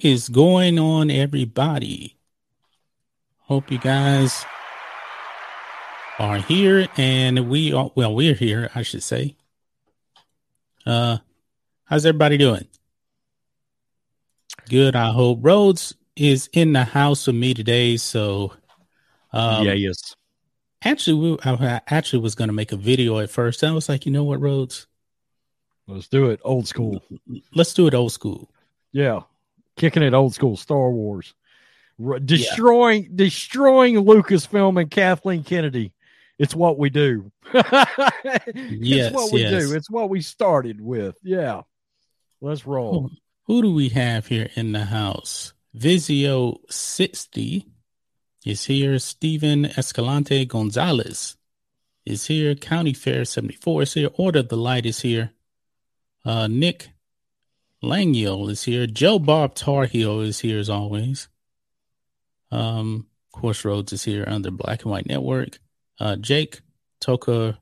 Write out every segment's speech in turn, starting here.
What is going on, everybody? Hope you guys are here and we are, well, we're here, I should say. Uh, how's everybody doing? Good, I hope. Rhodes is in the house with me today, so um, yeah, yes. Actually, we, I actually was going to make a video at first. I was like, you know what, Rhodes? Let's do it old school. Let's do it old school. Yeah, kicking it old school. Star Wars, R- destroying yeah. destroying Lucasfilm and Kathleen Kennedy. It's what we do. yes, it's what we yes. do. It's what we started with. Yeah, let's roll. Who, who do we have here in the house? Vizio sixty is here. Stephen Escalante Gonzalez is here. County Fair 74 is here. Order of the Light is here. Uh, Nick Langiel is here. Joe Bob Tarheel is here as always. Um, course, Rhodes is here under Black and White Network. Uh, Jake Toka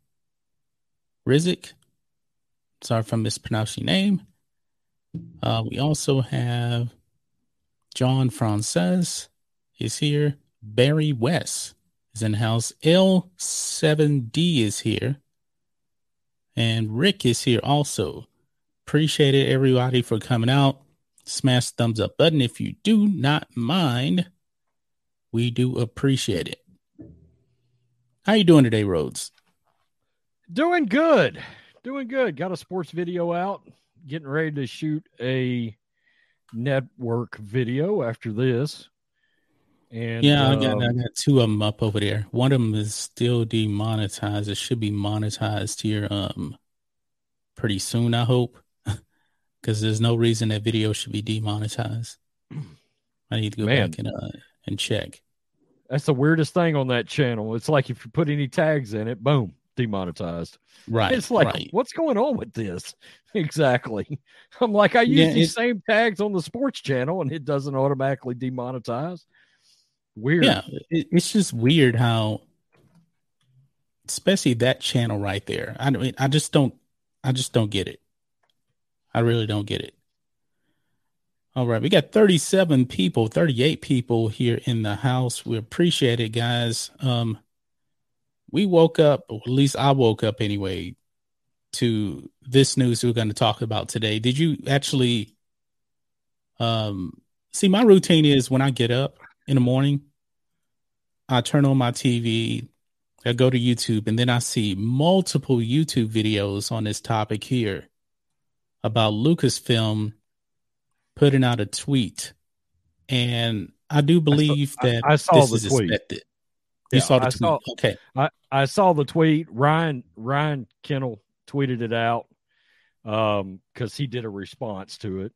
Rizik. Sorry if I mispronounced your name. Uh, we also have John Frances is here. Barry West is in house. L7D is here. And Rick is here also. Appreciate it, everybody, for coming out. Smash thumbs up button if you do not mind. We do appreciate it. How you doing today, Rhodes? Doing good. Doing good. Got a sports video out. Getting ready to shoot a network video after this. And yeah, um, I, got, I got two of them up over there. One of them is still demonetized. It should be monetized here um pretty soon, I hope. Because there's no reason that video should be demonetized. I need to go Man. back and uh, and check. That's the weirdest thing on that channel. It's like if you put any tags in it, boom, demonetized. Right. it's like, right. what's going on with this? Exactly. I'm like, I use Yeah, these same tags on the sports channel and it doesn't automatically demonetize. Weird. Yeah, it, it's just weird how, especially that channel right there. I mean, I just don't, I just don't get it. I really don't get it. All right, we got 37 people, 38 people here in the house. We appreciate it, guys. Um, we woke up, or at least I woke up anyway, to this news we're going to talk about today. Did you actually um see my routine is when I get up in the morning, I turn on my TV, I go to YouTube, and then I see multiple YouTube videos on this topic here about Lucasfilm putting out a tweet. And I do believe I- that I saw this the is tweet. expected. You Yeah, saw the I tweet. saw- okay. I, I saw the tweet. Ryan Ryan Kennel tweeted it out um because he did a response to it.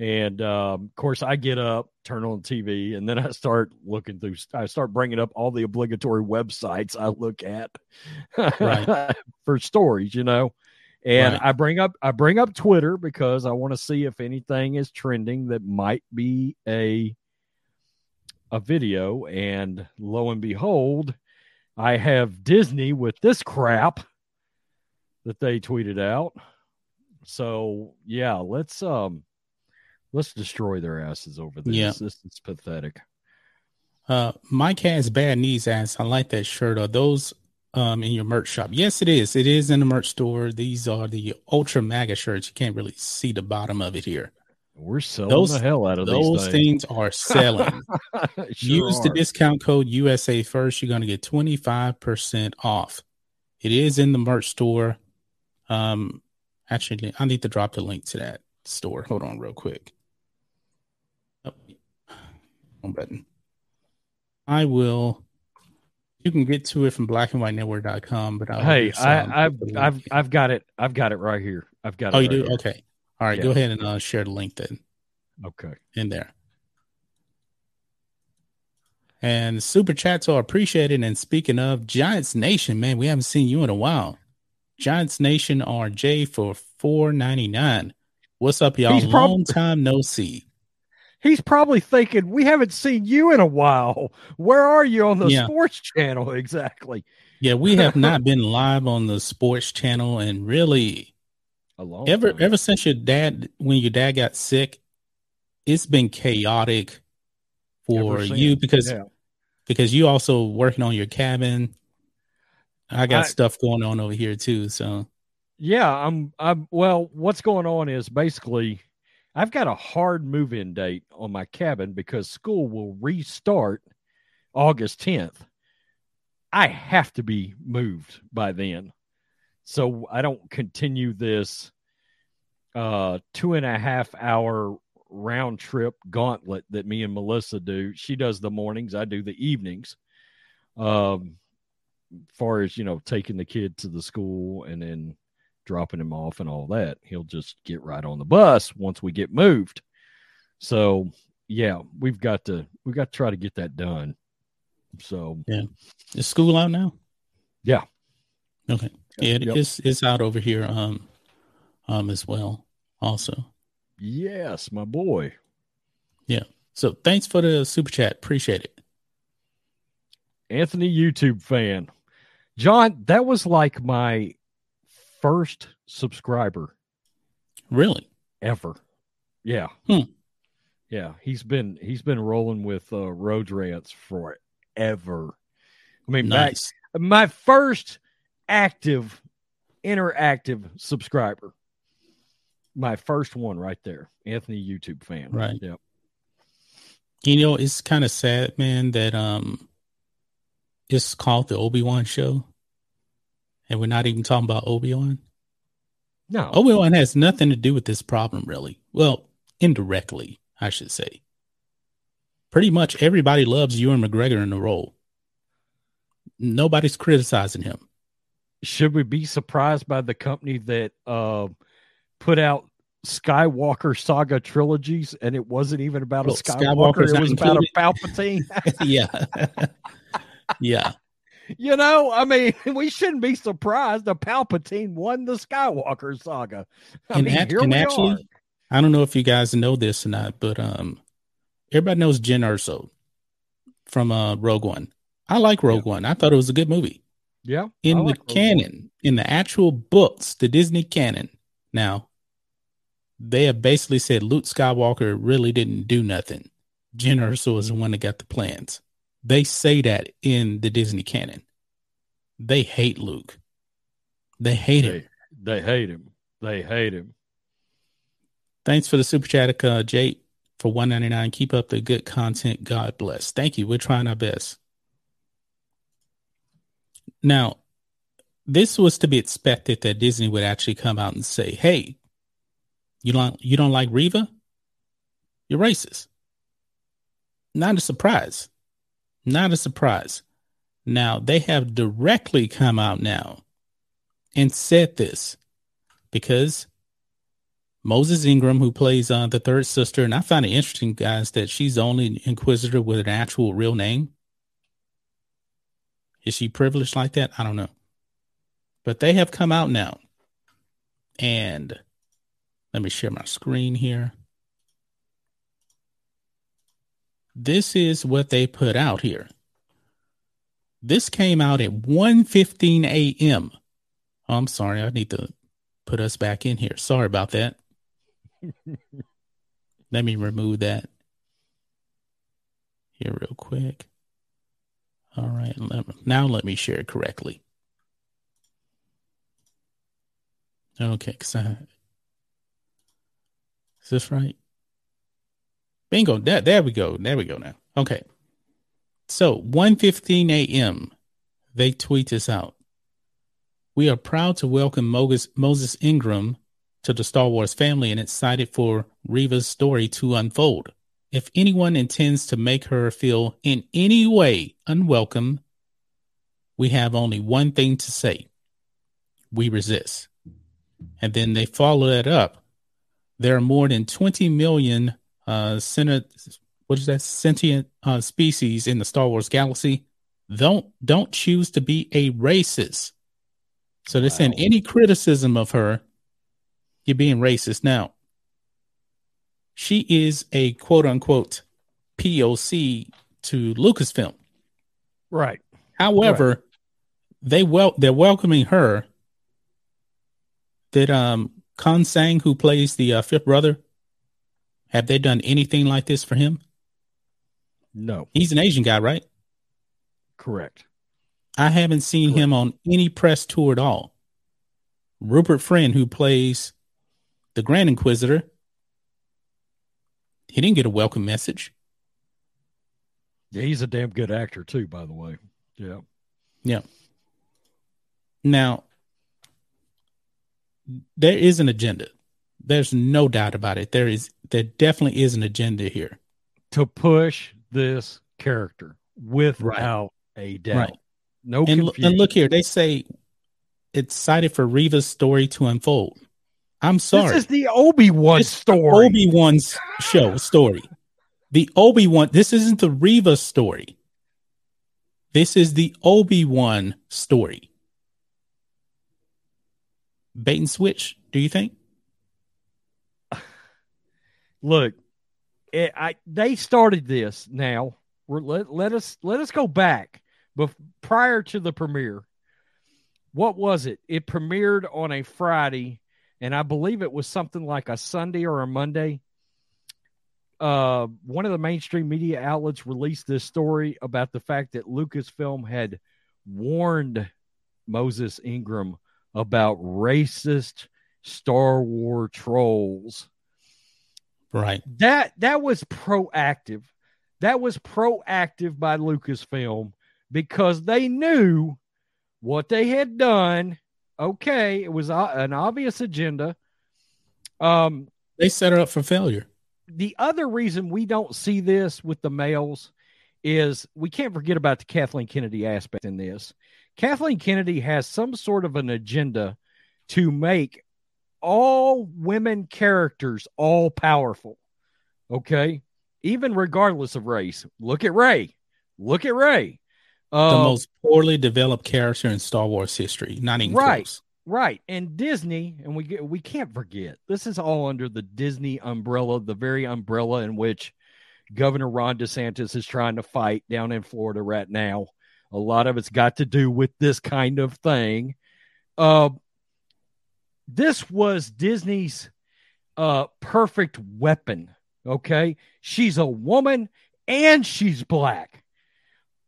And um, of course, I get up, turn on TV, and then I start looking through. I start bringing up all the obligatory websites I look at Right. for stories, you know. And Right. I bring up I bring up Twitter because I want to see if anything is trending that might be a a video. And lo and behold, I have Disney with this crap that they tweeted out. So yeah, let's um let's destroy their asses over this. Yeah. This is pathetic. Uh, Mike has bad knees. ass. I like that shirt. Are those um in your merch shop? Yes, it is. It is in the merch store. These are the Ultra Maga shirts. You can't really see the bottom of it here. We're selling Those- the hell out of Those these things. things are selling. Sure Use the discount code USA first. You're going to get 25% off. It is in the merch store. Um, actually, I need to drop the link to that store. Hold on, real quick. Oh, button. I will. You can get to it from blackandwhitenetwork.com, but I'll Hey, um, I, the link. I've I've got it. I've got it right here. I've got it. oh, you right do? here. Okay. All right. Yeah. Go ahead and uh, share the link then. Okay. in there. And super chats are appreciated. And speaking of Giants Nation, man, we haven't seen you in a while. Giants Nation RJ for four ninety nine. What's up, y'all? He's prob- Long time no see. He's probably thinking we haven't seen you in a while. Where are you on the Yeah. sports channel exactly? Yeah, we have not been live on the sports channel and really A long ever time. ever since your dad when your dad got sick, it's been chaotic for you because yeah. because you also working on your cabin. I got I- stuff going on over here too. So Yeah, I'm I'm well, what's going on is basically I've got a hard move-in date on my cabin because school will restart August 10th. I have to be moved by then. So I don't continue this uh two and a half hour round trip gauntlet that me and Melissa do. She does the mornings, I do the evenings. Um far as you know, taking the kid to the school and then dropping him off and all that. He'll just get right on the bus once we get moved. So yeah, we've got to we've got to try to get that done. So yeah, is school out now? Yeah. Okay. Yeah, it- Yep. it's it's out over here um um as well. Also. yes, my boy. Yeah. So thanks for the super chat. Appreciate it. Anthony YouTube fan. John, that was like my first subscriber Really? ever. Yeah. Hmm. Yeah, he's been he's been rolling with uh Road Rants forever. I mean, Nice. my first active interactive subscriber my first one right there anthony youtube fan Right. yep You know, it's kind of sad, man, that um it's called the Obi-Wan show. And we're not even talking about Obi-Wan. no Obi-Wan has nothing to do with this problem, really. Well, indirectly, I should say. Pretty much everybody loves Ewan McGregor in the role. Nobody's criticizing him. should we be surprised by the company that uh put out Skywalker saga trilogies, and it wasn't even about a Skywalker. Skywalker's it was about a Palpatine. yeah, yeah. You know, I mean, we shouldn't be surprised. The Palpatine won the Skywalker saga. I and, mean, at, and actually, are. I don't know if you guys know this or not, but um, everybody knows Jyn Erso from uh Rogue One. I like Rogue yeah. One. I thought it was a good movie. Yeah. In the canon, in the actual books, the Disney canon, now they have basically said Luke Skywalker really didn't do nothing. Jyn Erso was the one that got the plans. They say that in the Disney canon. They hate Luke. They hate they, him. They hate him. They hate him. Thanks for the super chat, uh, Jake, for one ninety nine. Keep up the good content. God bless. Thank you. We're trying our best. Now, this was to be expected that Disney would actually come out and say, "Hey, you don't you don't like Reva? You're racist." Not a surprise. Not a surprise. Now, they have directly come out now and said this because Moses Ingram, who plays uh, the third sister, and I find it interesting, guys, that she's the only Inquisitor with an actual real name. Is she privileged like that? I don't know. But they have come out now. And let me share my screen here. This is what they put out here. This came out at 1:15 a.m. Oh, I'm sorry, I need to put us back in here. Sorry about that. let me remove that here real quick. All right, let, now let me share it correctly. Okay, cause I, is this right? Bingo. There, there we go. There we go now. Okay. So 1.15 a.m., they tweet us out. We are proud to welcome Moses, Moses Ingram to the Star Wars family and excited for Reva's story to unfold. If anyone intends to make her feel in any way unwelcome, we have only one thing to say we resist. And then they follow that up. There are more than 20 million uh, Senate, what is that sentient uh, species in the Star Wars galaxy. Don't don't choose to be a racist. So they're wow. saying any criticism of her, you're being racist. Now, she is a quote unquote POC to Lucasfilm. Right. However, right. they well they're welcoming her. Did um Kang Sang, who plays the uh, fifth brother, have they done anything like this for him? No. He's an Asian guy, right? Correct. I haven't seen Correct. him on any press tour at all. Rupert Friend, who plays the Grand Inquisitor, he didn't get a welcome message. Yeah, he's a damn good actor too, by the way. Yeah. Yeah. Now, there is an agenda. There's no doubt about it. There is there definitely is an agenda here to push this character without right. a doubt. Right. No and, and look here, they say it's cited for Reva's story to unfold. I'm sorry. This is the Obi Wan story. Obi Wan's show story. The Obi Wan. This isn't the Reva story. This is the Obi Wan story. Bait and switch. Do you think? Look, it, I they started this. Now We're, let let us let us go back, but prior to the premiere, what was it? It premiered on a Friday, and I believe it was something like a Sunday or a Monday. Uh, one of the mainstream media outlets released this story about the fact that Lucasfilm had warned Moses Ingram about racist Star Wars trolls Right. That that was proactive. That was proactive by Lucasfilm because they knew what they had done. Okay, it was an obvious agenda. Um, they set her up for failure. The other reason we don't see this with the males is we can't forget about the Kathleen Kennedy aspect in this. Kathleen Kennedy has some sort of an agenda to make all women characters all powerful. Okay. Even regardless of race. Look at Rey. Look at Rey. Uh, the most poorly developed character in Star Wars history. Not even right, close. Right. And Disney, and we get, we can't forget, this is all under the Disney umbrella, the very umbrella in which Governor Ron DeSantis is trying to fight down in Florida right now. A lot of it's got to do with this kind of thing. Uh, this was Disney's uh, perfect weapon. Okay. She's a woman and she's black.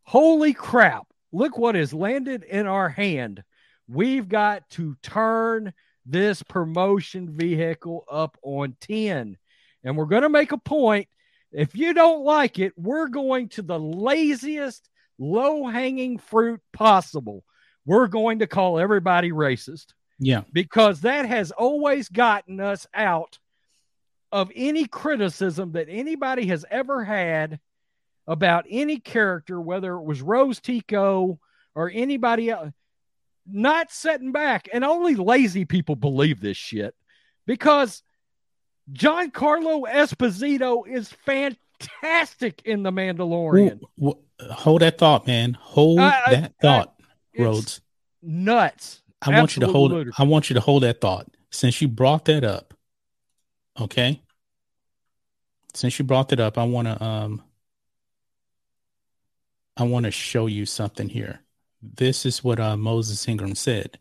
Holy crap. Look what has landed in our hand. We've got to turn this promotion vehicle up on 10. And we're going to make a point. If you don't like it, we're going to the laziest, low hanging fruit possible. We're going to call everybody racist. Yeah. Because that has always gotten us out of any criticism that anybody has ever had about any character, whether it was Rose Tico or anybody else, not setting back. And only lazy people believe this shit because Giancarlo Esposito is fantastic in The Mandalorian. Ooh, hold that thought, man. Hold that thought, Rhodes. Nuts. I want you to hold ludicrous. I want you to hold that thought. Since you brought that up, okay? Since you brought that up, I want to um I want to show you something here. This is what uh, Moses Ingram said.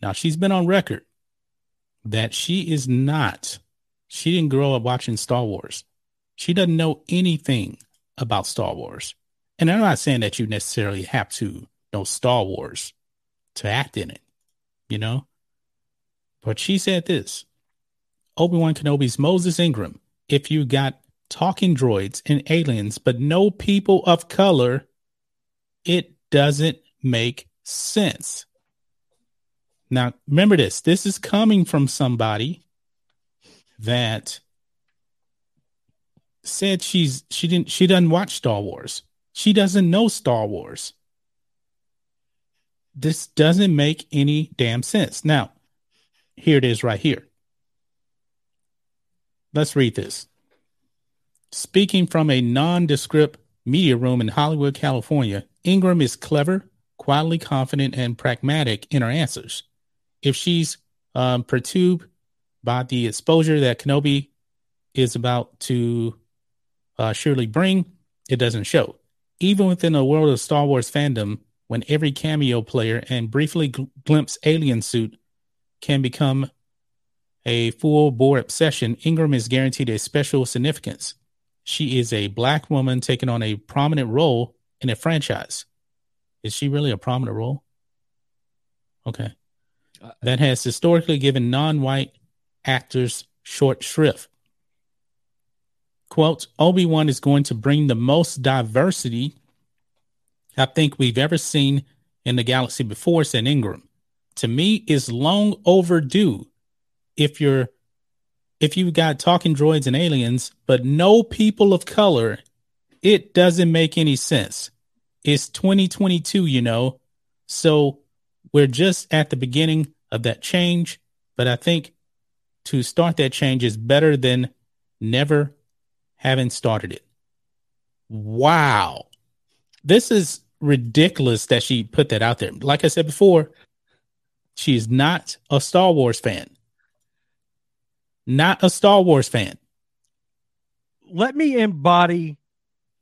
Now she's been on record that she is not she didn't grow up watching Star Wars. She doesn't know anything about Star Wars. And I'm not saying that you necessarily have to know Star Wars to act in it you know? But she said this Obi Wan Kenobi's Moses Ingram. If you got talking droids and aliens, but no people of color, it doesn't make sense. Now, remember this this is coming from somebody that said she's she didn't she doesn't watch Star Wars. She doesn't know Star Wars. This doesn't make any damn sense. Now, here it is right here. Let's read this. Speaking from a nondescript media room in Hollywood, California, Ingram is clever, quietly confident, and pragmatic in her answers. If she's um, perturbed by the exposure that Kenobi is about to uh, surely bring, it doesn't show. Even within the world of Star Wars fandom, when every cameo player and briefly gl- glimpse alien suit can become a full bore obsession, Ingram is guaranteed a special significance. She is a black woman taking on a prominent role in a franchise. Is she really a prominent role? Okay. Uh, that has historically given non white actors short shrift. Quote Obi Wan is going to bring the most diversity I think we've ever seen in the galaxy before, said Ingram. To me, is long overdue. If you're if you've got talking droids and aliens, but no people of color, it doesn't make any sense. It's 2022, you know. So we're just at the beginning of that change. But I think to start that change is better than never having started it. Wow. This is ridiculous that she put that out there. Like I said before, she is not a Star Wars fan. Not a Star Wars fan. Let me embody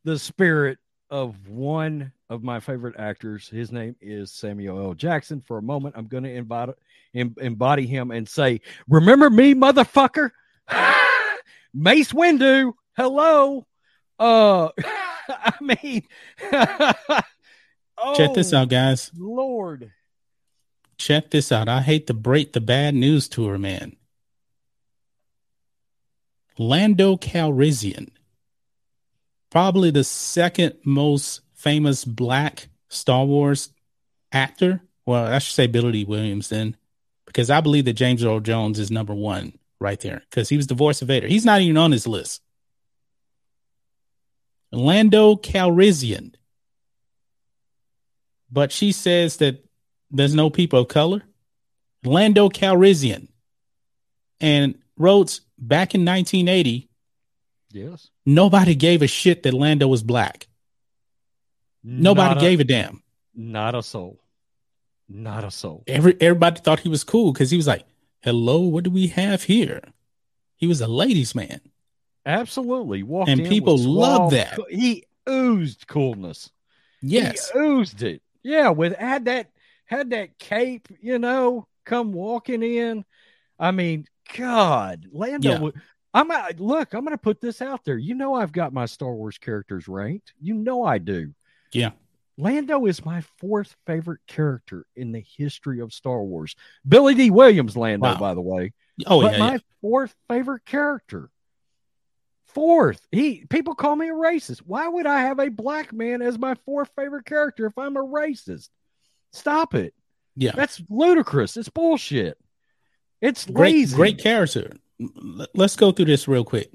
the spirit of one of my favorite actors. His name is Samuel L. Jackson. For a moment, I'm going to embody, embody him and say, Remember me, motherfucker? Mace Windu. Hello. Uh, I mean, Oh, Check this oh, out, guys. Lord. Check this out. I hate to break the bad news to her, man. Lando Calrissian, probably the second most famous black Star Wars actor. Well, I should say Billy Williams then, because I believe that James Earl Jones is number one right there, because he was the voice of Vader. He's not even on his list. Lando Calrissian but she says that there's no people of color. Lando Calrissian, And Rhodes, back in 1980, Yes. nobody gave a shit that Lando was black. Nobody a- gave a damn. not a soul. Not a soul. Every everybody thought he was cool because he was like, "Hello, what do we have here?" He was a ladies' man. Absolutely. Walked And people love that. co- He oozed coolness. Yes, He oozed it. Yeah, with had that had that cape, you know, come walking in. I mean, God, Lando. Yeah. would- I'm uh, look. I'm going to put this out there. You know, I've got my Star Wars characters ranked. You know, I do. Yeah. Lando is my fourth favorite character in the history of Star Wars. Billy Dee Williams, Lando, Wow. by the way. oh but yeah, my yeah. fourth favorite character. Fourth, he people call me a racist. Why would I have a black man as my fourth favorite character if I'm a racist? Stop it. yeah. That's ludicrous. It's bullshit. It's Great, lazy. great character. L- Let's go through this real quick.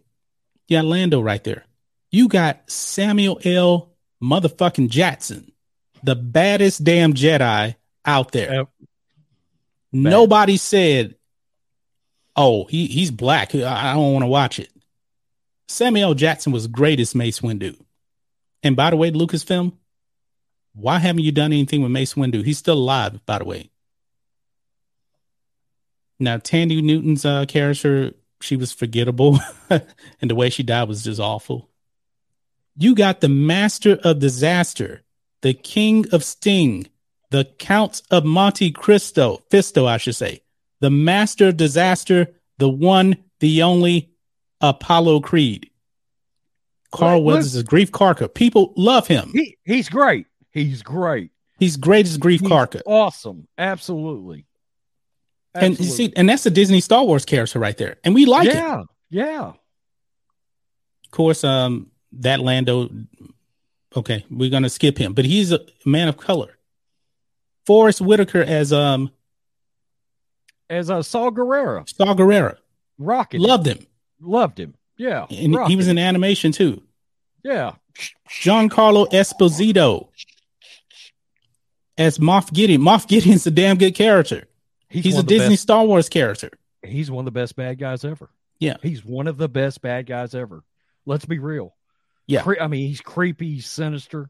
Yeah, Lando right there. You got Samuel L. Motherfucking Jackson, the baddest damn Jedi out there. Yep. Nobody said, "Oh, he he's black. I I don't want to watch it." Samuel. Jackson was great as Mace Windu. And by the way, Lucasfilm, why haven't you done anything with Mace Windu? He's still alive, by the way. Now, Thandie Newton's uh, character, she was forgettable, and the way she died was just awful. You got the master of disaster, the king of sting, the Count of Monte Cristo, Fisto, I should say, the master of disaster, the one, the only Apollo Creed. Carl Look, Weathers is Greef Karga. People love him. He he's great. He's great. He's great as Grief He's Karka. awesome. Absolutely. And you see, and that's a Disney Star Wars character right there. And we like it. yeah, yeah. Of course, um, that Lando, okay, we're gonna skip him, but he's a man of color. Forest Whitaker as um As a Saw Gerrera, Saw Gerrera. rocket, Loved him. Loved him. Yeah, And he was in animation too. Yeah, Giancarlo Esposito as Moff Gideon. Moff Gideon's a damn good character. He's, one a Disney best- Star Wars character. he's one of the best bad guys ever. Yeah. he's one of the best bad guys ever. Let's be real. Yeah. Cre- I mean, he's creepy, sinister,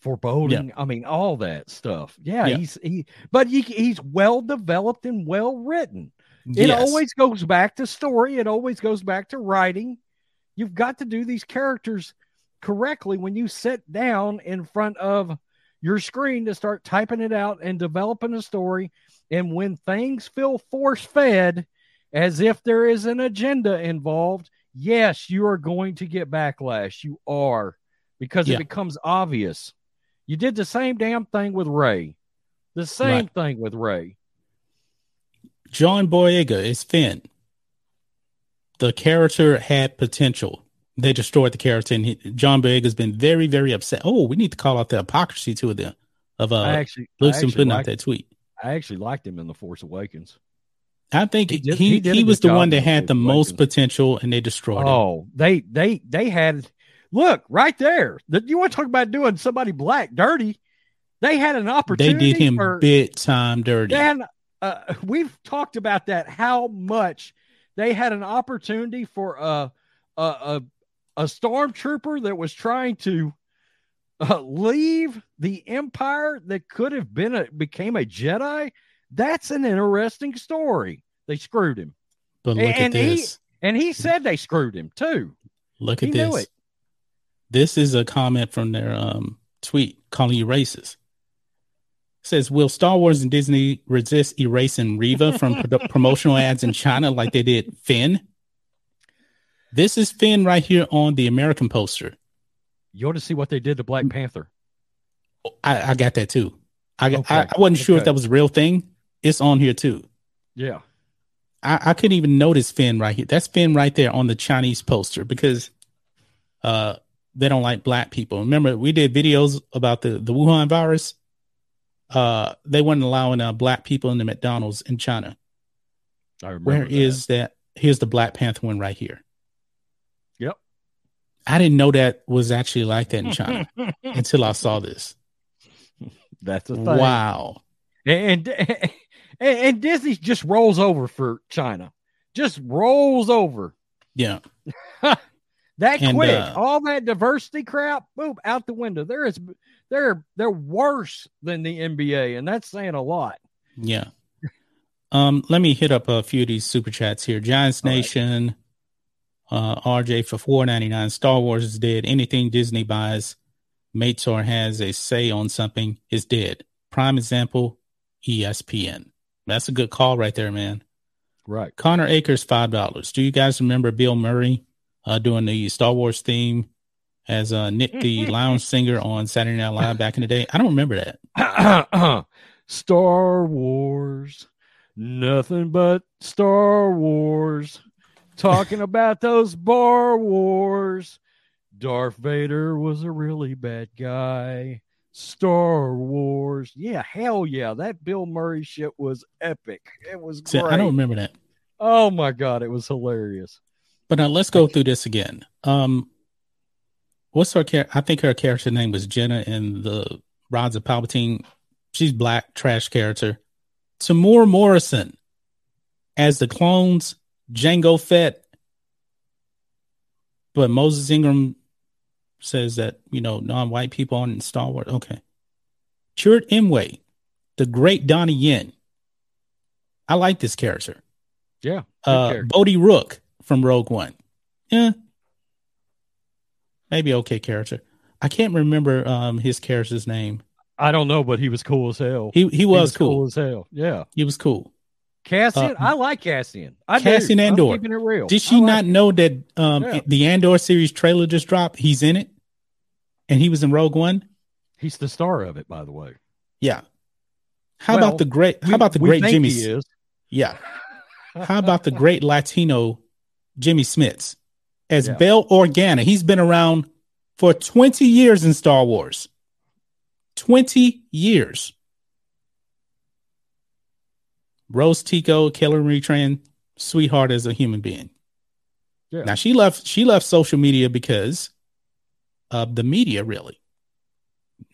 foreboding. I mean, all that stuff. Yeah, Yeah. he's he, but he, he's well developed and well written. It Yes. always goes back to story. It always goes back to writing. You've got to do these characters correctly when you sit down in front of your screen to start typing it out and developing a story. And when things feel force fed, as if there is an agenda involved, yes, you are going to get backlash. You are because Yeah. it becomes obvious. You did the same damn thing with Rey. The same thing with Rey. John Boyega is Finn. The character had potential. They destroyed the character, and he, John Boyega's been very, very upset. Oh, we need to call out the hypocrisy to them of I uh, actually, I actually, putting out liked, that tweet. I actually liked him in The Force Awakens. I think He he did- he, he a was the one that had the most potential, and they destroyed him. Oh, they they they had look right there. That you want to talk about doing somebody black dirty? They had an opportunity. They did him for, big time dirty. They had, uh, we've talked about that. How much they had an opportunity for a a a, a stormtrooper that was trying to uh, leave the empire that could have been a became a Jedi. That's an interesting story. They screwed him, but look and at he- this. and he said they screwed him too. Look he at knew this. it. This is a comment from their um, tweet calling you racist. It says, "Will Star Wars and Disney resist erasing Reva from pro- promotional ads in China like they did Finn?" This is Finn right here on the American poster. You ought to see what they did to Black Panther. I, I got that too. I, got, I Okay. I wasn't sure if that was a real thing. It's on here too. Yeah. I, I couldn't even notice Finn right here. That's Finn right there on the Chinese poster because uh they don't like black people. Remember, we did videos about the, the Wuhan virus. Uh they weren't allowing uh, black people in the McDonald's in China. I remember. Where that. is that? Here's the Black Panther one right here. Yep. I didn't know that was actually like that in China until I saw this. That's a thing. Wow. And, and and Disney just rolls over for China. just rolls over. Yeah. that And, quick, uh, all that diversity crap, boom, out the window. There is, they're they're worse than the NBA, and that's saying a lot. Yeah. Um, let me hit up a few of these super chats here. Giants All right. Nation, uh, RJ for four ninety nine. Star Wars is dead. Anything Disney buys, mates or has a say on something is dead. Prime example, ESPN. That's a good call right there, man. Right. Connor Akers, five dollars. Do you guys remember Bill Murray uh, doing the Star Wars theme as uh, Nick the lounge singer on Saturday Night Live back in the day? I don't remember that. Star Wars, nothing but Star Wars. Talking about those bar wars. Darth Vader was a really bad guy. Star Wars. Yeah, hell yeah. That Bill Murray shit was epic. It was great. I don't remember that. Oh my god, it was hilarious. But now let's go through this again. Um, what's her character? I think her character name was Jannah in the Rods of Palpatine. She's black, trash character. Temuera Morrison as the clones, Jango Fett. But Moses Ingram says that, you know, non-white people on Star Wars. Okay. Chirrut Îmwe, the great Donnie Yen. I like this character Yeah. uh. Bodhi Rook from Rogue One. Yeah. Maybe okay character. I can't remember um his character's name. I don't know, but he was cool as hell. He he was, cool. as hell. Yeah. He was cool. Cassian, Uh, I like Cassian. I Cassian do. I'm Andor. keeping it real. Did she like not him. know that um Yeah. the Andor series trailer just dropped? He's in it. And he was in Rogue One? He's the star of it, by the way. Yeah. How Well, about the great how We- about the great Jimmy is. Yeah. How about the great Latino Jimmy Smits as Yeah. Bail Organa? He's been around for 20 years in Star Wars. 20 years. Rose Tico, Kelly Marie Tran, sweetheart as a human being. Yeah. Now she left she left social media because of the media, really.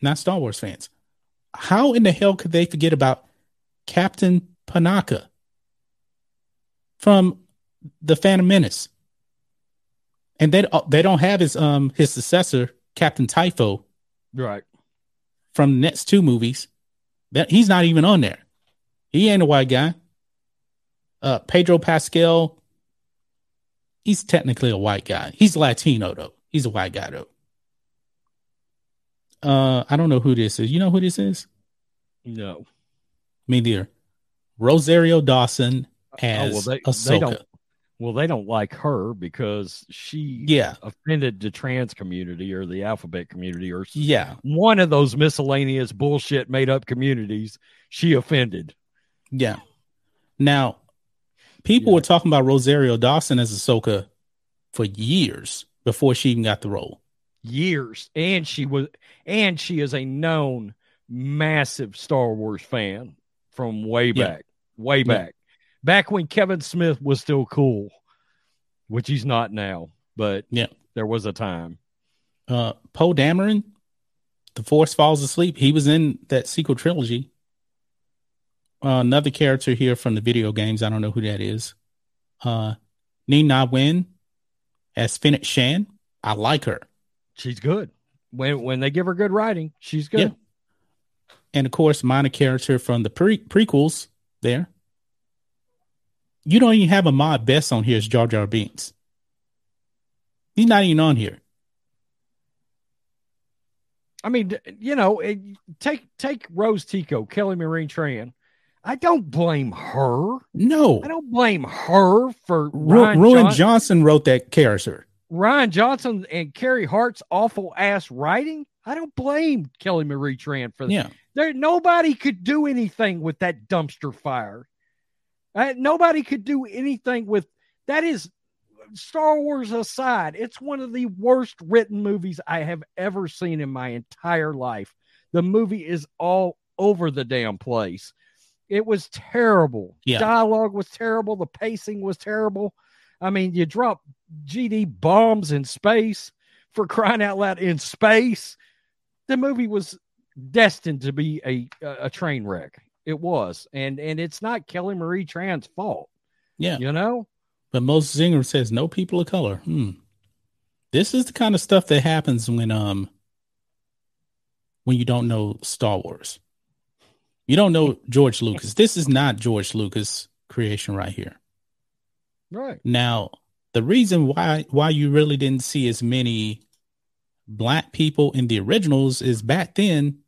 Not Star Wars fans. How in the hell could they forget about Captain Panaka from the Phantom Menace? And they they don't have his um his successor, Captain Typho, Right. from the next two movies. That he's not even on there. He ain't a white guy. Uh Pedro Pascal, he's technically a white guy. He's Latino though. He's a white guy though. Uh I don't know who this is. You know who this is? No. Me neither. Rosario Dawson as oh, well, they, Ahsoka. they don't. Well, they don't like her because she Yeah, offended the trans community or the alphabet community or yeah, one of those miscellaneous bullshit made up communities. She offended. yeah. Now, people Yeah. were talking about Rosario Dawson as Ahsoka for years before she even got the role. years and she was and she is a known massive star wars fan from way Yeah. back way back back when kevin smith was still cool which he's not now but Yeah. there was a time Uh, Poe Dameron, The Force Falls Asleep. He was in that sequel trilogy. Uh, another character here from the video games. I don't know who that is. Uh, Ming-Na Wen as Fennec Shand. I like her. she's good when when they give her good writing she's good and of course, minor character from the pre- prequels there. You don't even have Ahmed Best on here as Jar Jar Binks. He's not even on here. i mean you know it, take take rose tico kelly marie tran i don't blame her No, i don't blame her for Ru- Ryan Ruin John- Johnson wrote that character. Rian Johnson and Kiri Hart's awful ass writing. I don't blame Kelly Marie Tran for that. Yeah, There, nobody could do anything with that dumpster fire. Uh, nobody could do anything with that. Is Star Wars aside, it's one of the worst written movies I have ever seen in my entire life. The movie is all over the damn place. It was terrible. Yeah. Dialogue was terrible. The pacing was terrible. I mean, you drop GD bombs in space for crying out loud in space. The movie was destined to be a a train wreck. It was, and and it's not Kelly Marie Tran's fault. yeah. You know, But Moses Ingram says no people of color. Hmm. This is the kind of stuff that happens when um when you don't know Star Wars. You don't know George Lucas. This is not George Lucas creation right here. Right. Now, the reason why why you really didn't see as many black people in the originals is back then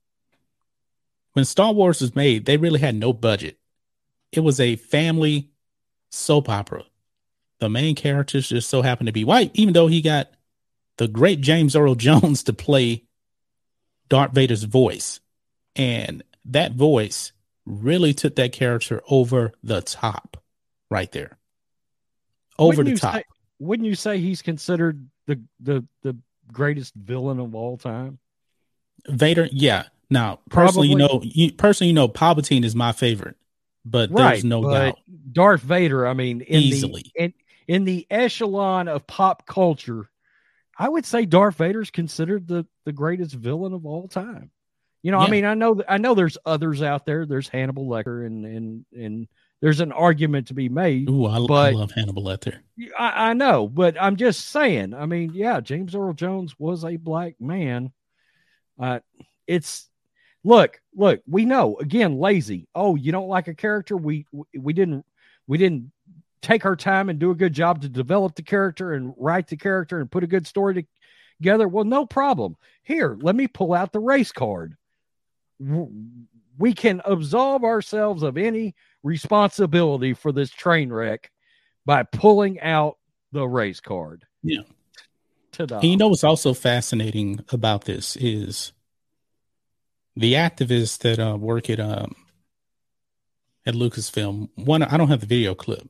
when Star Wars was made, they really had no budget. It was a family soap opera. The main characters just so happened to be white, even though he got the great James Earl Jones to play Darth Vader's voice. And that voice really took that character over the top right there. Over Wouldn't the top. say- wouldn't you say he's considered the the the greatest villain of all time? Vader, yeah. Now, personally, you know, you, personally, you know, Palpatine is my favorite, but there's no but doubt. Darth Vader, I mean, in Easily. the in, in the echelon of pop culture, I would say Darth Vader's considered the the greatest villain of all time. You know, I mean, I know I know there's others out there. There's Hannibal Lecter, and and and there's an argument to be made. Ooh, I, I love Hannibal Lecter. I, I know, but I'm just saying. I mean, yeah, James Earl Jones was a black man. Uh, it's look, look. We know again, lazy. Oh, you don't like a character? We we didn't we didn't take our time and do a good job to develop the character and write the character and put a good story together. Well, no problem. Here, let me pull out the race card. We can absolve ourselves of any responsibility for this train wreck by pulling out the race card. Yeah. Ta-da. And you know what's also fascinating about this is the activists that uh, work at um at Lucasfilm. One, I don't have the video clip.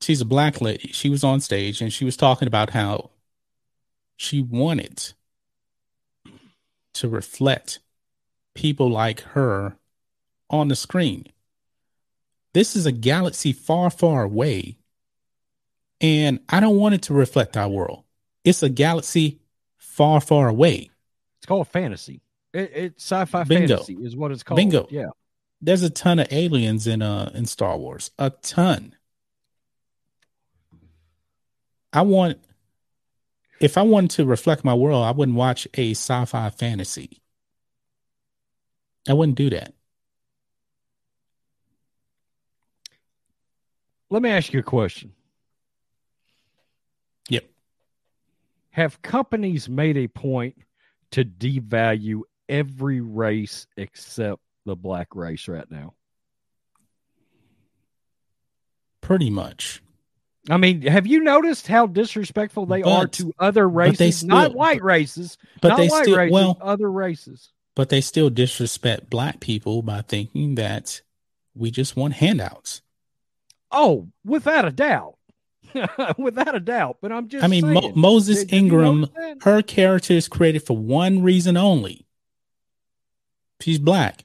She's a black lady. She was on stage and she was talking about how she wanted to reflect people like her on the screen. This is a galaxy far, far away. And I don't want it to reflect our world. It's a galaxy far, far away. it's called fantasy. It, it's sci-fi Bingo. fantasy is what it's called. Bingo. Yeah. There's a ton of aliens in uh in Star Wars. A ton. I want if I wanted to reflect my world, I wouldn't watch a sci-fi fantasy. I wouldn't do that. Let me ask you a question. Yep. Have companies made a point to devalue every race except the black race right now? Pretty much. I mean, have you noticed how disrespectful they are to other but races? not still- white races, But not they white still races, well, other races. but they still disrespect black people by thinking that we just want handouts. Oh, without a doubt, without a doubt. But I'm just, I mean, Mo- Moses Did- did you Ingram, her character is created for one reason only. She's black.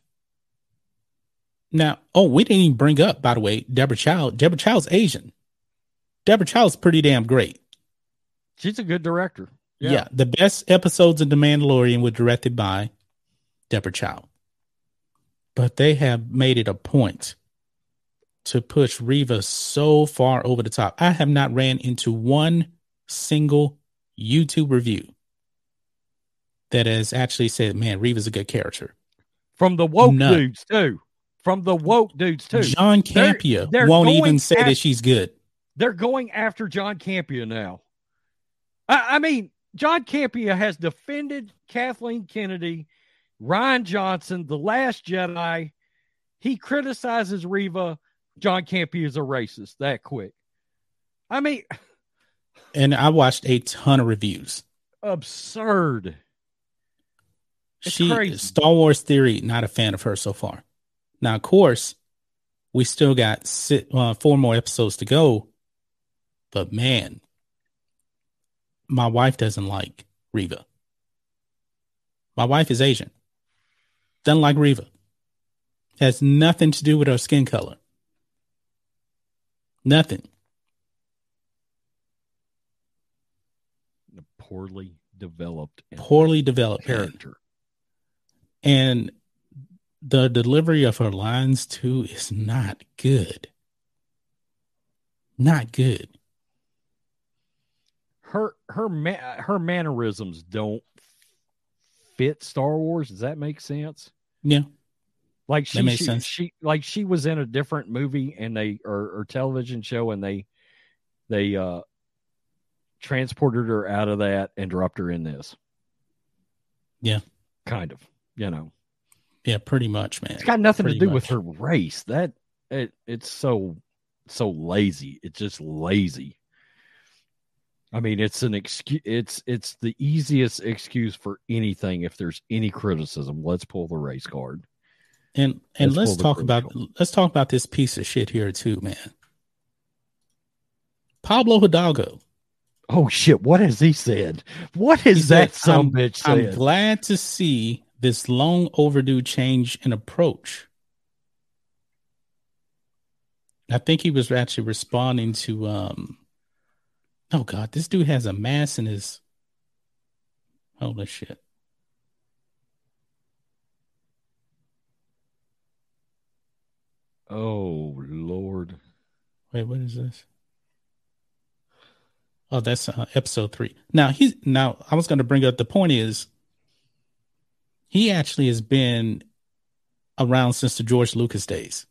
Now, oh, we didn't even bring up, by the way, Deborah Chow. Deborah Chow's Asian. Deborah Chow's pretty damn great. she's a good director. Yeah. the best episodes of The Mandalorian were directed by Deborah Chow. But they have made it a point to push Reva so far over the top. I have not ran into one single YouTube review that has actually said, man, Reva's a good character. From the woke None. dudes too. From the woke dudes too. John They're- Campia they're won't even say at- that she's good. They're going after John Campea now. I, I mean, John Campea has defended Kathleen Kennedy, Rian Johnson, The Last Jedi. He criticizes Reva. John Campea is a racist. That quick. I mean, And I watched a ton of reviews. absurd. It's she crazy. Star Wars theory, not a fan of her so far. Now, of course, we still got si uh, four more episodes to go, but man, my wife doesn't like Reva. My wife is Asian, doesn't like Reva. Has nothing to do with her skin color. Nothing. Poorly developed Poorly developed character. And the delivery of her lines too is not good. not good. Her her ma- her mannerisms don't fit Star Wars. Does that make sense? Yeah. Like she, That makes she, sense. she like she was in a different movie and they or, or television show and they they uh transported her out of that and dropped her in this. Yeah. Kind of. You know. Yeah, pretty much, man. It's got nothing to Pretty do with her race. That it it's so so lazy. It's just lazy. I mean, it's an excuse. It's it's the easiest excuse for anything. If there's any criticism, let's pull the race card. And and Let's let's talk about crucial. let's talk about this piece of shit here too, man. Pablo Hidalgo. Oh shit! What has he said? What has He that said, some I'm- bitch I'm glad to see this long overdue change in approach. I think he was actually responding to um oh god, this dude has a mass in his holy shit. oh lord! Wait, what is this? Oh, that's uh, episode three. Now he's now. I was going to bring up the point is he actually has been around since the George Lucas days.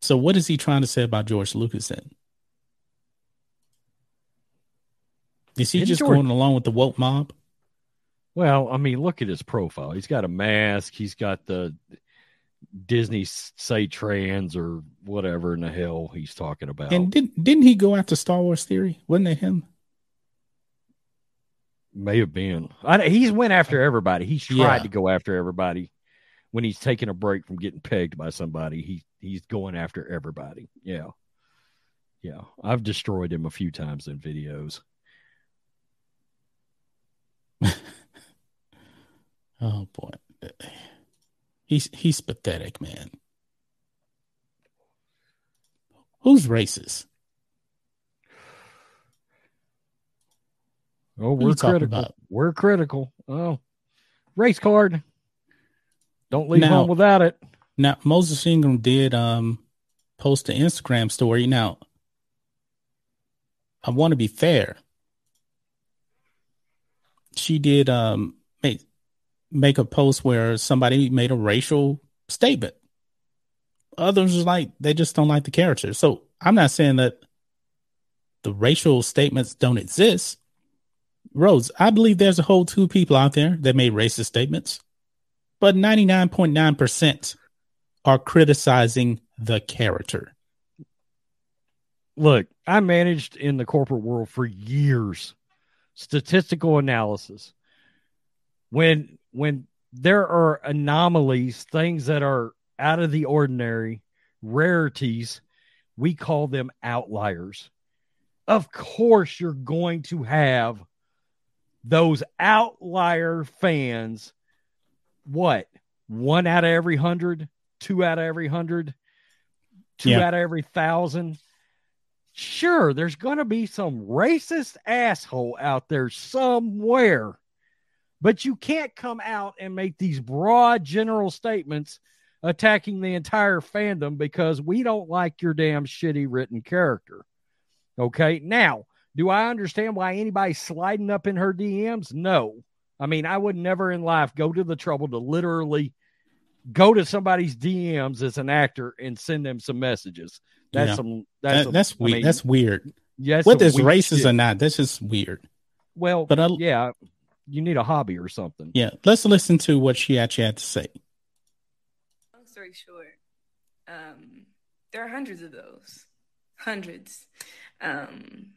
So what is he trying to say about George Lucas then? Is he Didn't just George- going along with the woke mob? Well, I mean, look at his profile. He's got a mask. He's got the Disney say trans or whatever in the hell he's talking about. And didn't didn't he go after Star Wars theory? Wasn't it him? May have been. I, he's went after everybody. He's tried Yeah. to go after everybody. When he's taking a break from getting pegged by somebody, he he's going after everybody. Yeah, yeah. I've destroyed him a few times in videos. Oh boy. He's he's pathetic, man. Who's racist? Oh, we're critical. We're critical. Oh, race card. Don't leave Now- home without it. Now Moses Ingram did um post an Instagram story. Now I want to be fair. She did um make make a post where somebody made a racial statement. Others like they just don't like the character. So I'm not saying that the racial statements don't exist. Rose, I believe there's a whole two people out there that made racist statements, but 99.9% are criticizing the character. Look, I managed in the corporate world for years. Statistical analysis. When when there are anomalies, things that are out of the ordinary, rarities, we call them outliers. Of course, you're going to have those outlier fans. What? One out of every hundred, two out of every hundred, two Yeah. out of every thousand. Sure, there's going to be some racist asshole out there somewhere, but you can't come out and make these broad general statements attacking the entire fandom because we don't like your damn shitty written character. Okay. Now, do I understand why anybody's sliding up in her DMs? No. I mean, I would never in life go to the trouble to literally go to somebody's DMs as an actor and send them some messages. That's Yeah. some That- that's That's, some- I weird. mean, that's weird. yeah, that's Whether it's racist shit. or not, that's just weird. well, But I, yeah, you need a hobby or something. yeah, let's listen to what she actually had to say. Long story short, um, there are hundreds of those, hundreds. Um,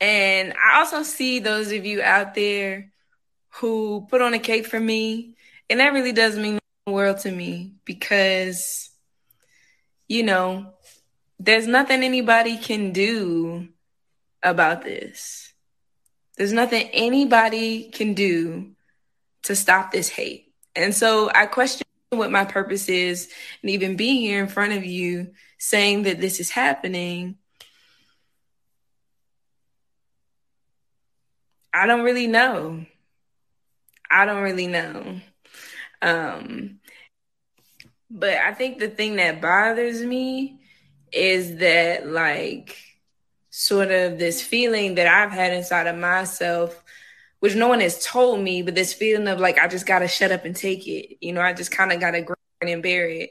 and I also see those of you out there who put on a cape for me, and that really does mean the world to me because, you know, there's nothing anybody can do about this. There's nothing anybody can do to stop this hate. And so I question what my purpose is and even being here in front of you saying that this is happening. I don't really know. I don't really know. Um, but I think the thing that bothers me is that like sort of this feeling that I've had inside of myself, which no one has told me, but this feeling of like I just gotta shut up and take it. You know, I just kind of gotta grind and bury it.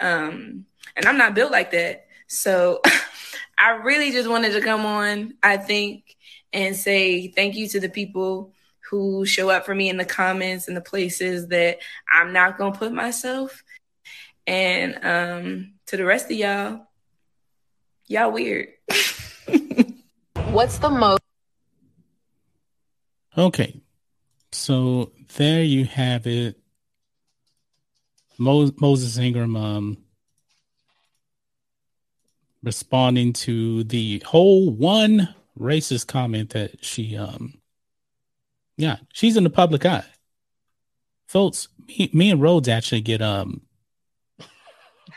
Um, and I'm not built like that. So I really just wanted to come on, I think, and say thank you to the people who show up for me in the comments and the places that I'm not gonna put myself. And um, to the rest of y'all, y'all weird. What's the most? Okay. So there you have it. Mo- Moses Ingram um, responding to the whole one racist comment that she um yeah she's in the public eye folks me, me and rhodes actually get um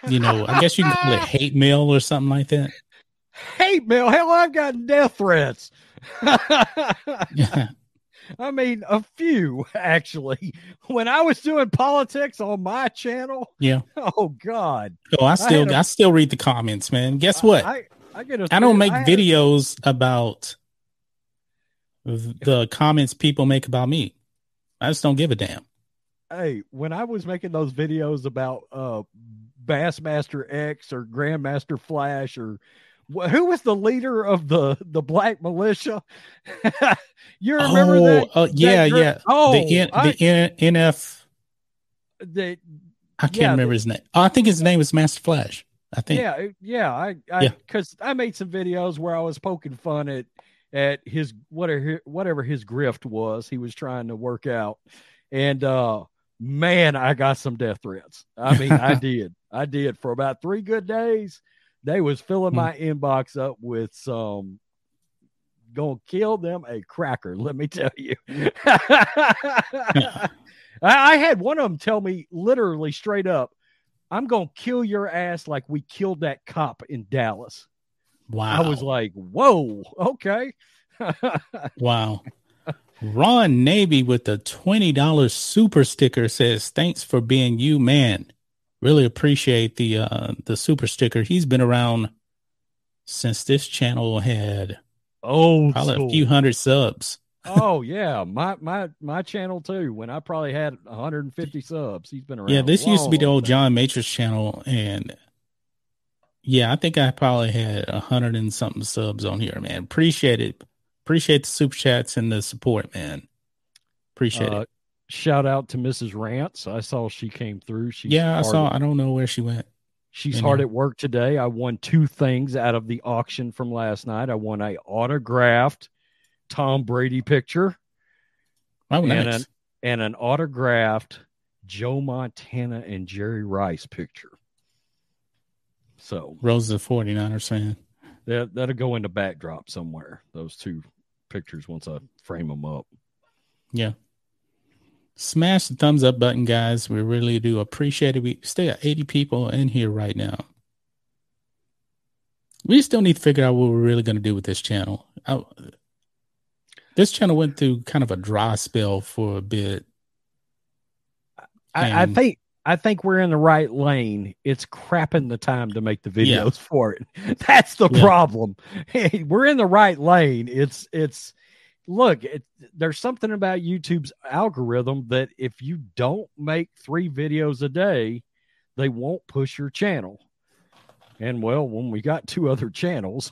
you know i guess you can call it hate mail or something like that hate mail hell i've gotten death threats yeah I mean, a few actually. When I was doing politics on my channel, yeah. Oh God. Oh, I still, I, I still read the comments, man. Guess what? I, I, get a, I don't make I videos a, about the comments people make about me. I just don't give a damn. Hey, when I was making those videos about uh Bassmaster X or Grandmaster Flash or who was the leader of the the black militia? you remember oh, that? Uh, yeah, that yeah. Oh, the, N, I, the N, NF. The, I can't yeah, remember the, his name. Oh, I think his name was Master Flash. I think. Yeah, yeah. I, I, Yeah. because I made some videos where I was poking fun at at his whatever whatever his grift was. He was trying to work out, and uh man, I got some death threats. I mean, I did, I did for about three good days they was filling Hmm. my inbox up with some gonna kill them a cracker let me tell you I, I had one of them tell me literally straight up i'm gonna kill your ass like we killed that cop in dallas Wow. i was like whoa okay wow. Ron Navy with the $20 super sticker says, Thanks for being you, man. Really appreciate the uh the super sticker. He's been around since this channel had oh probably a few hundred subs. Oh yeah my my my channel too when i probably had 150 subs he's been around Yeah, this used to be the old. John Matrix channel, and yeah, I think I probably had a hundred and something subs on here, man. Appreciate it. Appreciate the super chats and the support, man. Appreciate Uh, it. shout out to Mrs. Rance. I saw she came through. She's Yeah, I saw. At, I don't know where she went. she's hard at work today. I won two things out of the auction from last night. I won a autographed Tom Brady picture Oh, and an and an autographed Joe Montana and Jerry Rice picture. So Rose is a 49ers fan. that that'll go into backdrop somewhere. Those two pictures once I frame them up. Yeah. Smash the thumbs up button, guys. We really do appreciate it. We stay at 80 people in here right now. We still need to figure out what we're really going to do with this channel. I, this channel went through kind of a dry spell for a bit. I, I think I think we're in the right lane. It's crapping the time to make the videos Yeah. for it. That's the Yeah. problem. we're in the right lane. It's it's look. It, there's something about YouTube's algorithm that if you don't make three videos a day, they won't push your channel. And well, when we got two other channels,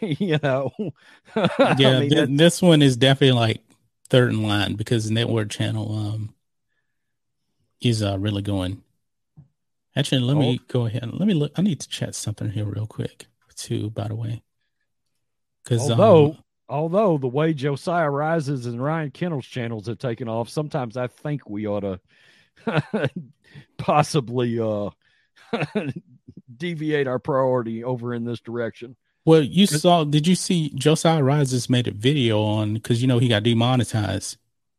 you know, Yeah, I mean, th- this one is definitely like third in line because the Network Channel um is uh really going. Actually, let me go ahead. Let me look. I need to chat something here real quick too. By the way, because although although the way Josiah Rises and Ryan Kennel's channels have taken off, sometimes I think we ought to possibly uh deviate our priority over in this direction. Well, you saw, did you see Josiah Rises made a video on because you know he got demonetized.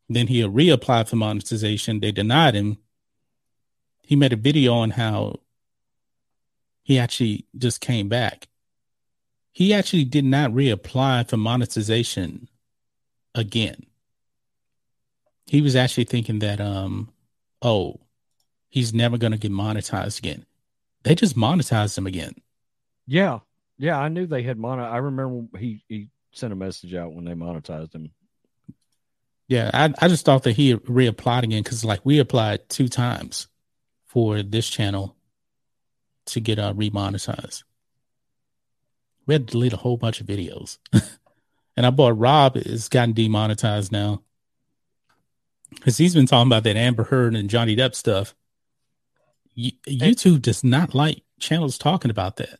Then he reapplied for monetization. They denied him. He made a video on how he actually just came back. He actually did not reapply for monetization again. He was actually thinking that, um, oh, he's never going to get monetized again. They just monetized him again. Yeah, yeah, I knew they had mono. I remember he he sent a message out when they monetized him. Yeah, I, I just thought that he reapplied again because like we applied two times for this channel to get uh remonetized. We had to delete a whole bunch of videos. and I bought Rob has gotten demonetized now. Because he's been talking about that Amber Heard and Johnny Depp stuff. Y- YouTube does not like channels talking about that.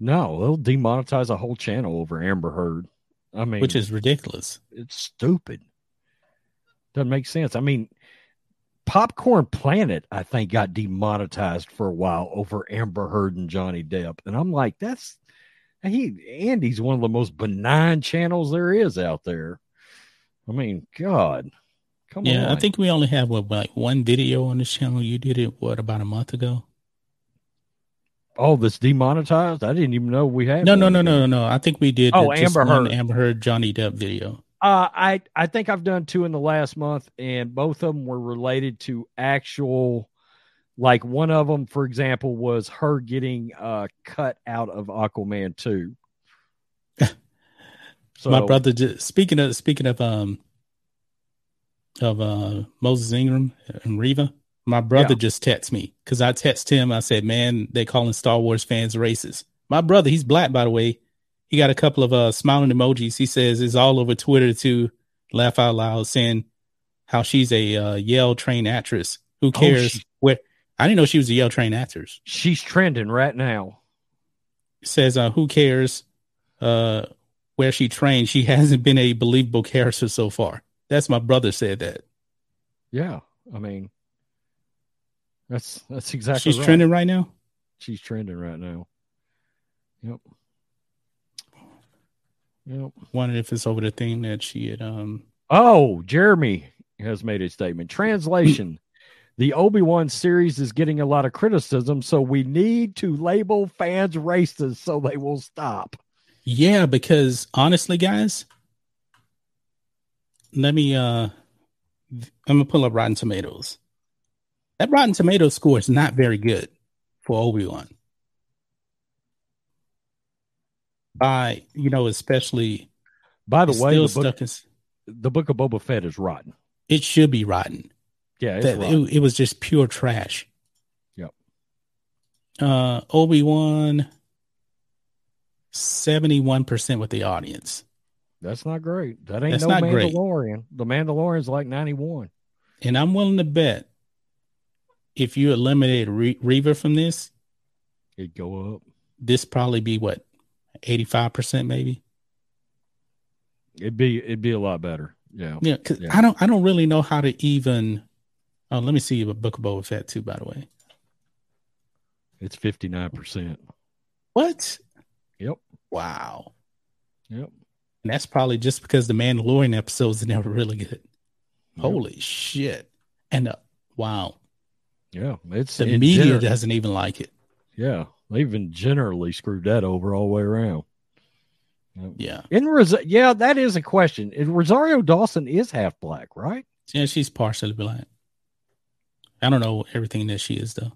No, they'll demonetize a whole channel over Amber Heard. I mean, which is ridiculous. It's stupid. Doesn't make sense. I mean, Popcorn Planet, I think, got demonetized for a while over Amber Heard and Johnny Depp, and I'm like, that's he. Andy's one of the most benign channels there is out there. I mean, God, come yeah, on. Yeah, I think we only have what like one video on this channel. You did it what about a month ago? Oh, this demonetized? I didn't even know we had. No, no, no, no, no, no. I think we did. Oh, Amber Heard, Amber Heard, Johnny Depp video. Uh, I I think I've done two in the last month, and both of them were related to actual. Like one of them, for example, was her getting uh, cut out of Aquaman two. so my brother, just, speaking of speaking of um of uh Moses Ingram and Reva, my brother yeah. just texted me because I texted him. I said, "Man, they calling Star Wars fans racist." My brother, he's black by the way he got a couple of uh, smiling emojis. He says it's all over Twitter to laugh out loud, saying how she's a uh, Yale trained actress. Who oh, cares? Oh, she, where I didn't know she was a Yale trained actress. She's trending right now. Says uh, who cares uh, where she trained? She hasn't been a believable character so far. That's my brother said that. Yeah, I mean, that's that's exactly. She's right. trending right now. She's trending right now. Yep. Yep. Wondered if it's over the thing that she had. Um. Oh, Jeremy has made a statement. Translation: The Obi Wan series is getting a lot of criticism, so we need to label fans racist so they will stop. Yeah, because honestly, guys, let me. uh I'm gonna pull up Rotten Tomatoes. That Rotten Tomatoes score is not very good for Obi Wan. by you know, especially. By the way, the book, the book of Boba Fett is rotten. It should be rotten. Yeah, that, it, it, was just pure trash. Yep. Uh, Obi Wan, seventy-one percent with the audience. That's not great. That ain't That's no Mandalorian. Great. The Mandalorian's like ninety-one. And I'm willing to bet if you eliminate Re- Reva from this, it'd go up. This probably be what 85% maybe. It'd be it'd be a lot better. Yeah. Yeah, cuz yeah. I don't I don't really know how to even Oh, let me see a book of Boba Fett too, by the way. It's 59%. What? Yep. Wow. Yep. And that's probably just because the Mandalorian episodes are never really good. Yep. Holy shit. And uh, wow. Yeah, it's the media doesn't even like it. Yeah, They've been generally screwed that over all the way around. Yeah. In Ros- yeah, that is a question. Rosario Dawson is half black, right? Yeah, she's partially black. I don't know everything that she is though.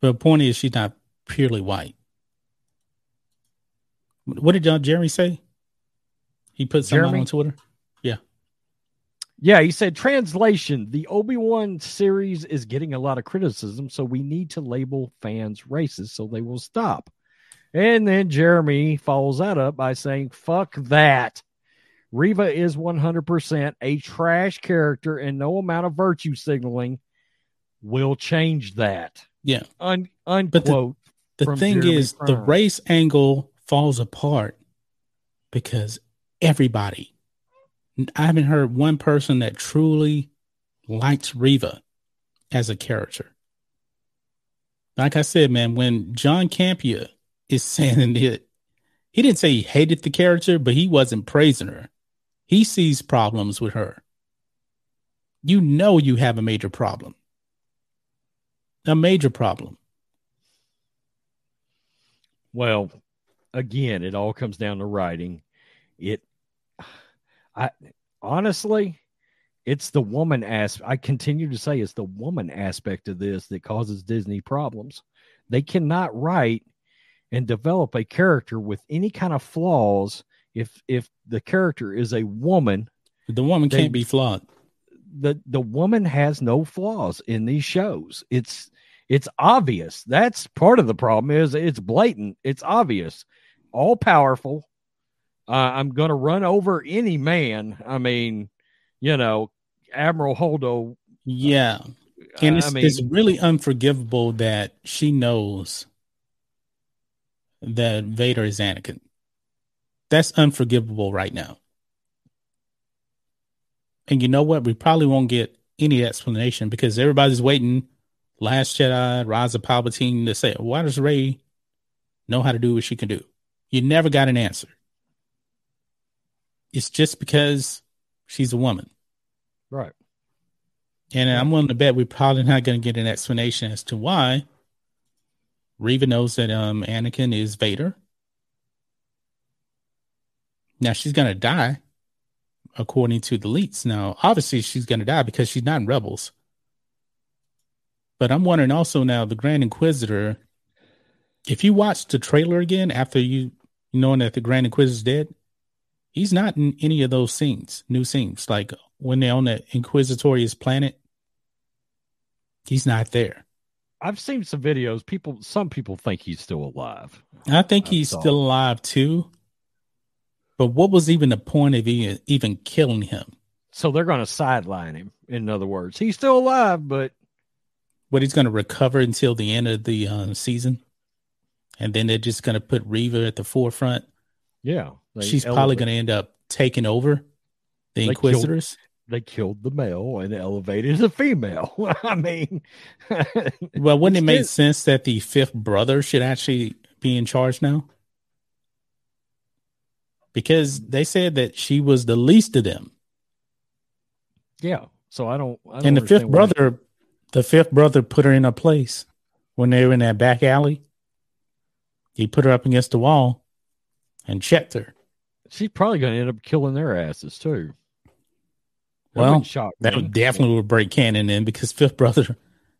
But the point is, she's not purely white. What did John Jeremy say? He put something on Twitter. Yeah. Yeah, he said translation, the Obi-Wan series is getting a lot of criticism, so we need to label fans racist so they will stop. And then Jeremy follows that up by saying, fuck that. Reva is 100% a trash character, and no amount of virtue signaling will change that. Yeah. Un- unquote. But the, the thing Jeremy is, the race angle falls apart because everybody I haven't heard one person that truly likes Reva as a character. Like I said, man, when John Campea is saying it, he didn't say he hated the character, but he wasn't praising her. He sees problems with her. You know you have a major problem. A major problem. Well, again, it all comes down to writing. It I honestly, it's the woman aspect. I continue to say it's the woman aspect of this that causes Disney problems. They cannot write and develop a character with any kind of flaws if if the character is a woman. The woman They- can't be flawed. The the woman has no flaws in these shows. It's it's obvious. That's part of the problem is it's blatant. It's obvious. All powerful. Uh, I'm going to run over any man. I mean, you know, Admiral Holdo. Yeah. And it's, I mean, it's really unforgivable that she knows that Vader is Anakin. That's unforgivable right now. And you know what? We probably won't get any explanation because everybody's waiting. Last Jedi, Rise of Palpatine to say, why does Rey know how to do what she can do? You never got an answer. It's just because she's a woman. right. And I'm willing to bet we're probably not going to get an explanation as to why. Reva knows that um Anakin is Vader. Now she's going to die, according to the leaks. Now, obviously, she's going to die because she's not in Rebels. But I'm wondering also now, the Grand Inquisitor. If you watch the trailer again after you knowing that the Grand Inquisitor's dead, he's not in any of those scenes, new scenes. Like when they're on the Inquisitorius planet, he's not there. I've seen some videos. People, some people think he's still alive. I think I he's saw. still alive too. But what was even the point of even, even killing him? So they're going to sideline him. In other words, he's still alive, but What he's going to recover until the end of the uh, season, and then they're just going to put Reva at the forefront. Yeah, they She's probably going to end up taking over the They killed- Inquisitors. They killed the male and elevated the female. I mean, Well, wouldn't it make just- sense that the fifth brother should actually be in charge now? Because they said that she was the least of them. yeah. So I don't. I don't And the fifth brother, the fifth brother put her in a place when they were in that back alley. He put her up against the wall and checked her. she's probably going to end up killing their asses too. That Well, shock That would definitely would break canon in because fifth brother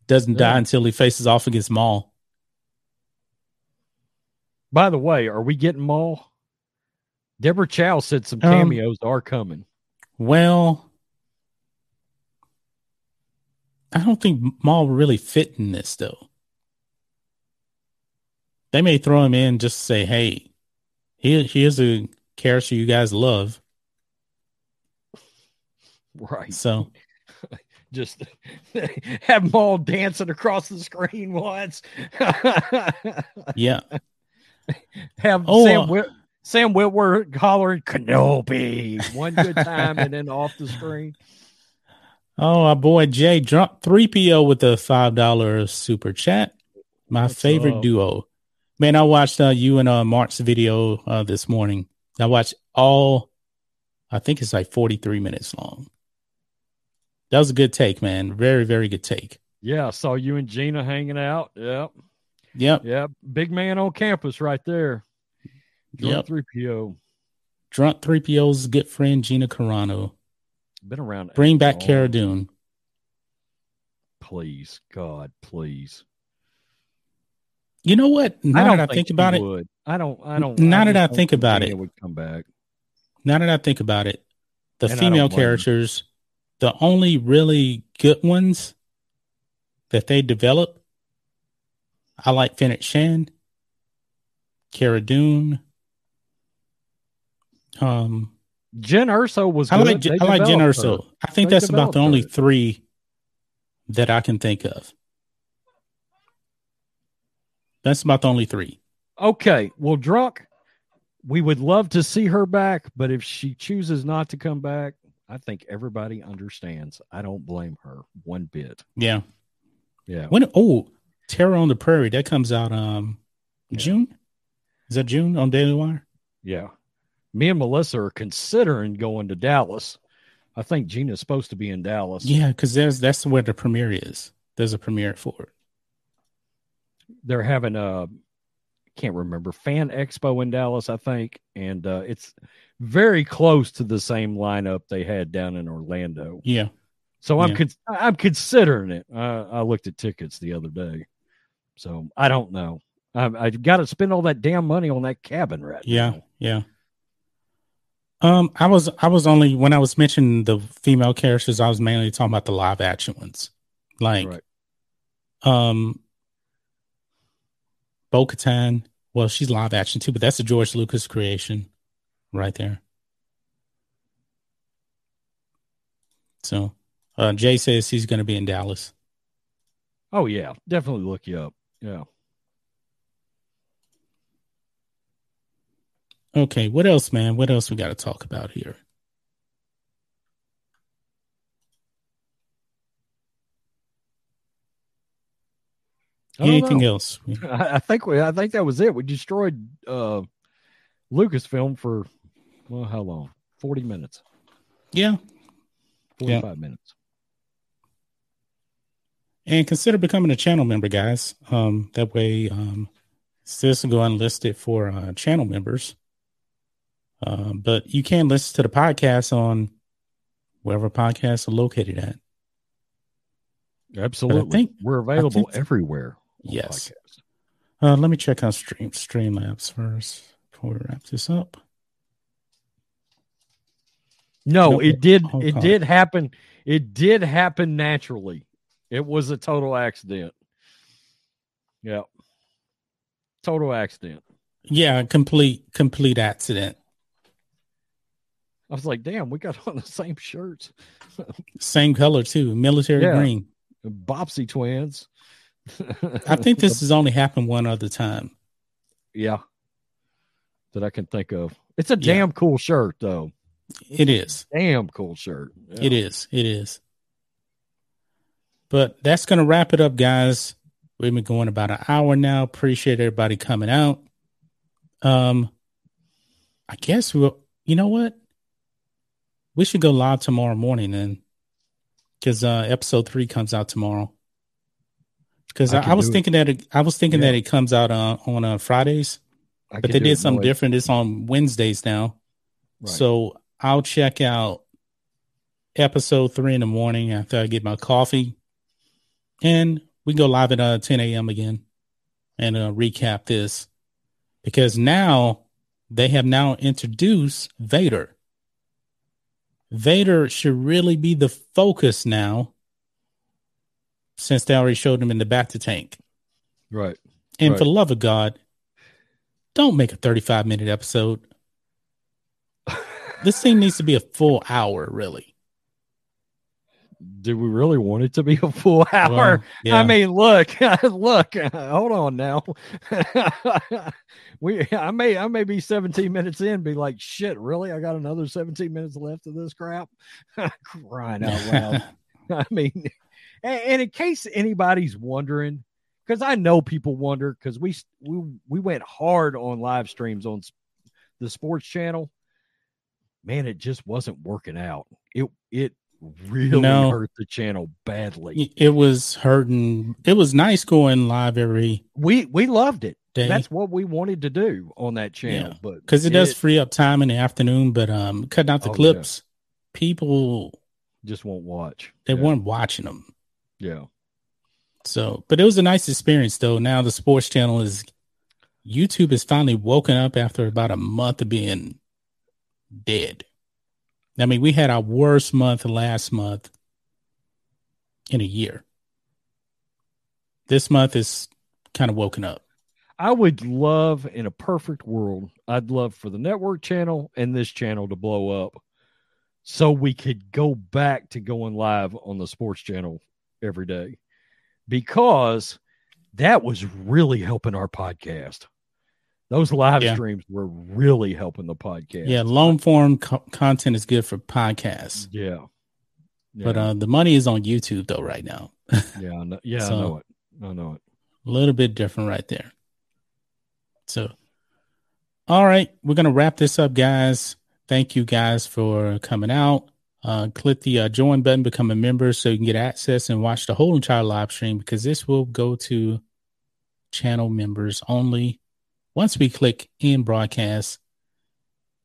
doesn't die until he faces off against Maul. By the way, are we getting Maul? Deborah Chow said some Um, cameos are coming. Well, I don't think Maul really fit in this though. They may throw him in just to say, "Hey, here, is a character you guys love." Right. So Just have them all dancing across the screen once. yeah, have Oh, Sam uh, Whit- Sam Witwer hollering Kenobi one good time and then off the screen. Oh, our boy Jay dropped 3PO with a $5 super chat. My What's favorite up? duo. Man, I watched uh, you and uh, Mark's video uh, this morning. I watched all, I think it's like 43 minutes long. That was a good take, man. Very, very good take. Yeah, I saw you and Gina hanging out. Yep. Yep. Yep. Big man on campus right there. Yep. Three PO. Drunk 3PO's good friend, Gina Carano. Been around. Bring back long. Cara Dune. Please, God, please. You know what? Now I don't that I think he about it, would. I don't. I don't. Now that I don't think about it. would come back. now that I think about it, the And female characters, the only really good ones that they develop, I like Fennec Shand, Cara Dune. Um, Jyn Erso was. I like They I like Jyn developed her. Erso. I think They that's about the only her. three that I can think of. That's about the only three. Okay, well, drunk. We would love to see her back, but if she chooses not to come back, I think everybody understands. I don't blame her one bit. Yeah. Yeah. When oh, Terror on the Prairie that comes out um Yeah. June. Is that June on Daily Wire? Yeah. Me and Melissa are considering going to Dallas. I think Gina's supposed to be in Dallas. Yeah, because there's that's where the premiere is. There's a premiere for it. They're having a can't remember fan expo in Dallas, I think, and uh, it's very close to the same lineup they had down in Orlando. Yeah. So I'm Yeah. con- I'm considering it. Uh, I looked at tickets the other day. So I don't know. I've, I've got to spend all that damn money on that cabin right Yeah, now. yeah. Um, I was I was only when I was mentioning the female characters, I was mainly talking about the live action ones, like Right. um, Bo Katan. Well, she's live action too, but that's a George Lucas creation, right there. So, uh, Jay says he's going to be in Dallas. Oh yeah, definitely look you up. Yeah. Okay, what else, man? What else we got to talk about here? Anything know. else? I, I think we. I think that was it. We destroyed uh, Lucasfilm for well, how long? Forty minutes. Yeah, Yeah. Forty-five minutes. and consider becoming a channel member, guys. Um, that way, um, this will go unlisted for uh, channel members. Uh, but you can listen to the podcast on wherever podcasts are located at. Absolutely. I think- We're available think- everywhere. On Yes. Uh, let me check out Stream Streamlabs first before we wrap this up. No, No, it did. hold It on. did happen. It did happen naturally. It was a total accident. Yeah. Total accident. Yeah, complete complete accident. I was like, damn, we got on the same shirts. Same color too, military Yeah. green. Bobbsey twins. I think this has only happened one other time. yeah. That I can think of. It's a Yeah. damn cool shirt, though. It is. Damn cool shirt. It is. It is. But that's going to wrap it up, guys. We've been going about an hour now. Appreciate everybody coming out. Um, I guess we'll. You know what? We should go live tomorrow morning then, because uh, episode three comes out tomorrow. Because I I, I was do it. thinking that it, I was thinking Yeah. that it comes out uh, on uh, Fridays, I but they did something no way- different. It's on Wednesdays now. Right. So I'll check out episode three in the morning after I get my coffee, and we go live at uh, 10 a.m. again and uh, recap this because now they have now introduced Vader. Vader should really be the focus now since they already showed him in the bacta tank. right. And Right. for the love of God, don't make a 35 minute episode. This thing needs to be a full hour, really. Do we really want it to be a full hour? Well, yeah. I mean, look, look, hold on now. we, I may, I may be 17 minutes in, be like, shit, really? I got another 17 minutes left of this crap. Crying out loud. I mean, and, and in case anybody's wondering, because I know people wonder, because we we we went hard on live streams on the sports channel. Man, it just wasn't working out. It it really No. hurt the channel badly. it was hurting. It was nice going live every We we loved it. day That's what we wanted to do on that channel, Yeah. but because it does free up time in the afternoon. But um, cutting out the Oh, yeah. clips, people just won't watch. they yeah. weren't watching them. Yeah. So, but it was a nice experience though. Now the sports channel is YouTube is finally woken up after about a month of being dead. I mean, we had our worst month last month in a year. This month is kind of woken up. I would love in a perfect world, I'd love for the network channel and this channel to blow up so we could go back to going live on the sports channel every day because that was really helping our podcast. Those live Yeah. streams were really helping the podcast. Yeah, long form co- content is good for podcasts, Yeah. Yeah. but uh, the money is on YouTube though right now. yeah, I know, yeah, so- I know it. I know it. a little bit different right there. So, all right, we're gonna wrap this up, guys. Thank you guys for coming out. Uh, click the uh, join button, become a member, so you can get access and watch the whole entire live stream. Because this will go to channel members only. Once we click in broadcast,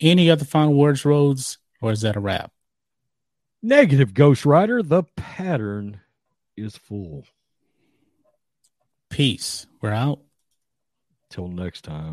any other final words, Rhodes, or is that a wrap? Negative Ghost Rider, the pattern is full. Peace. We're out. Till next time.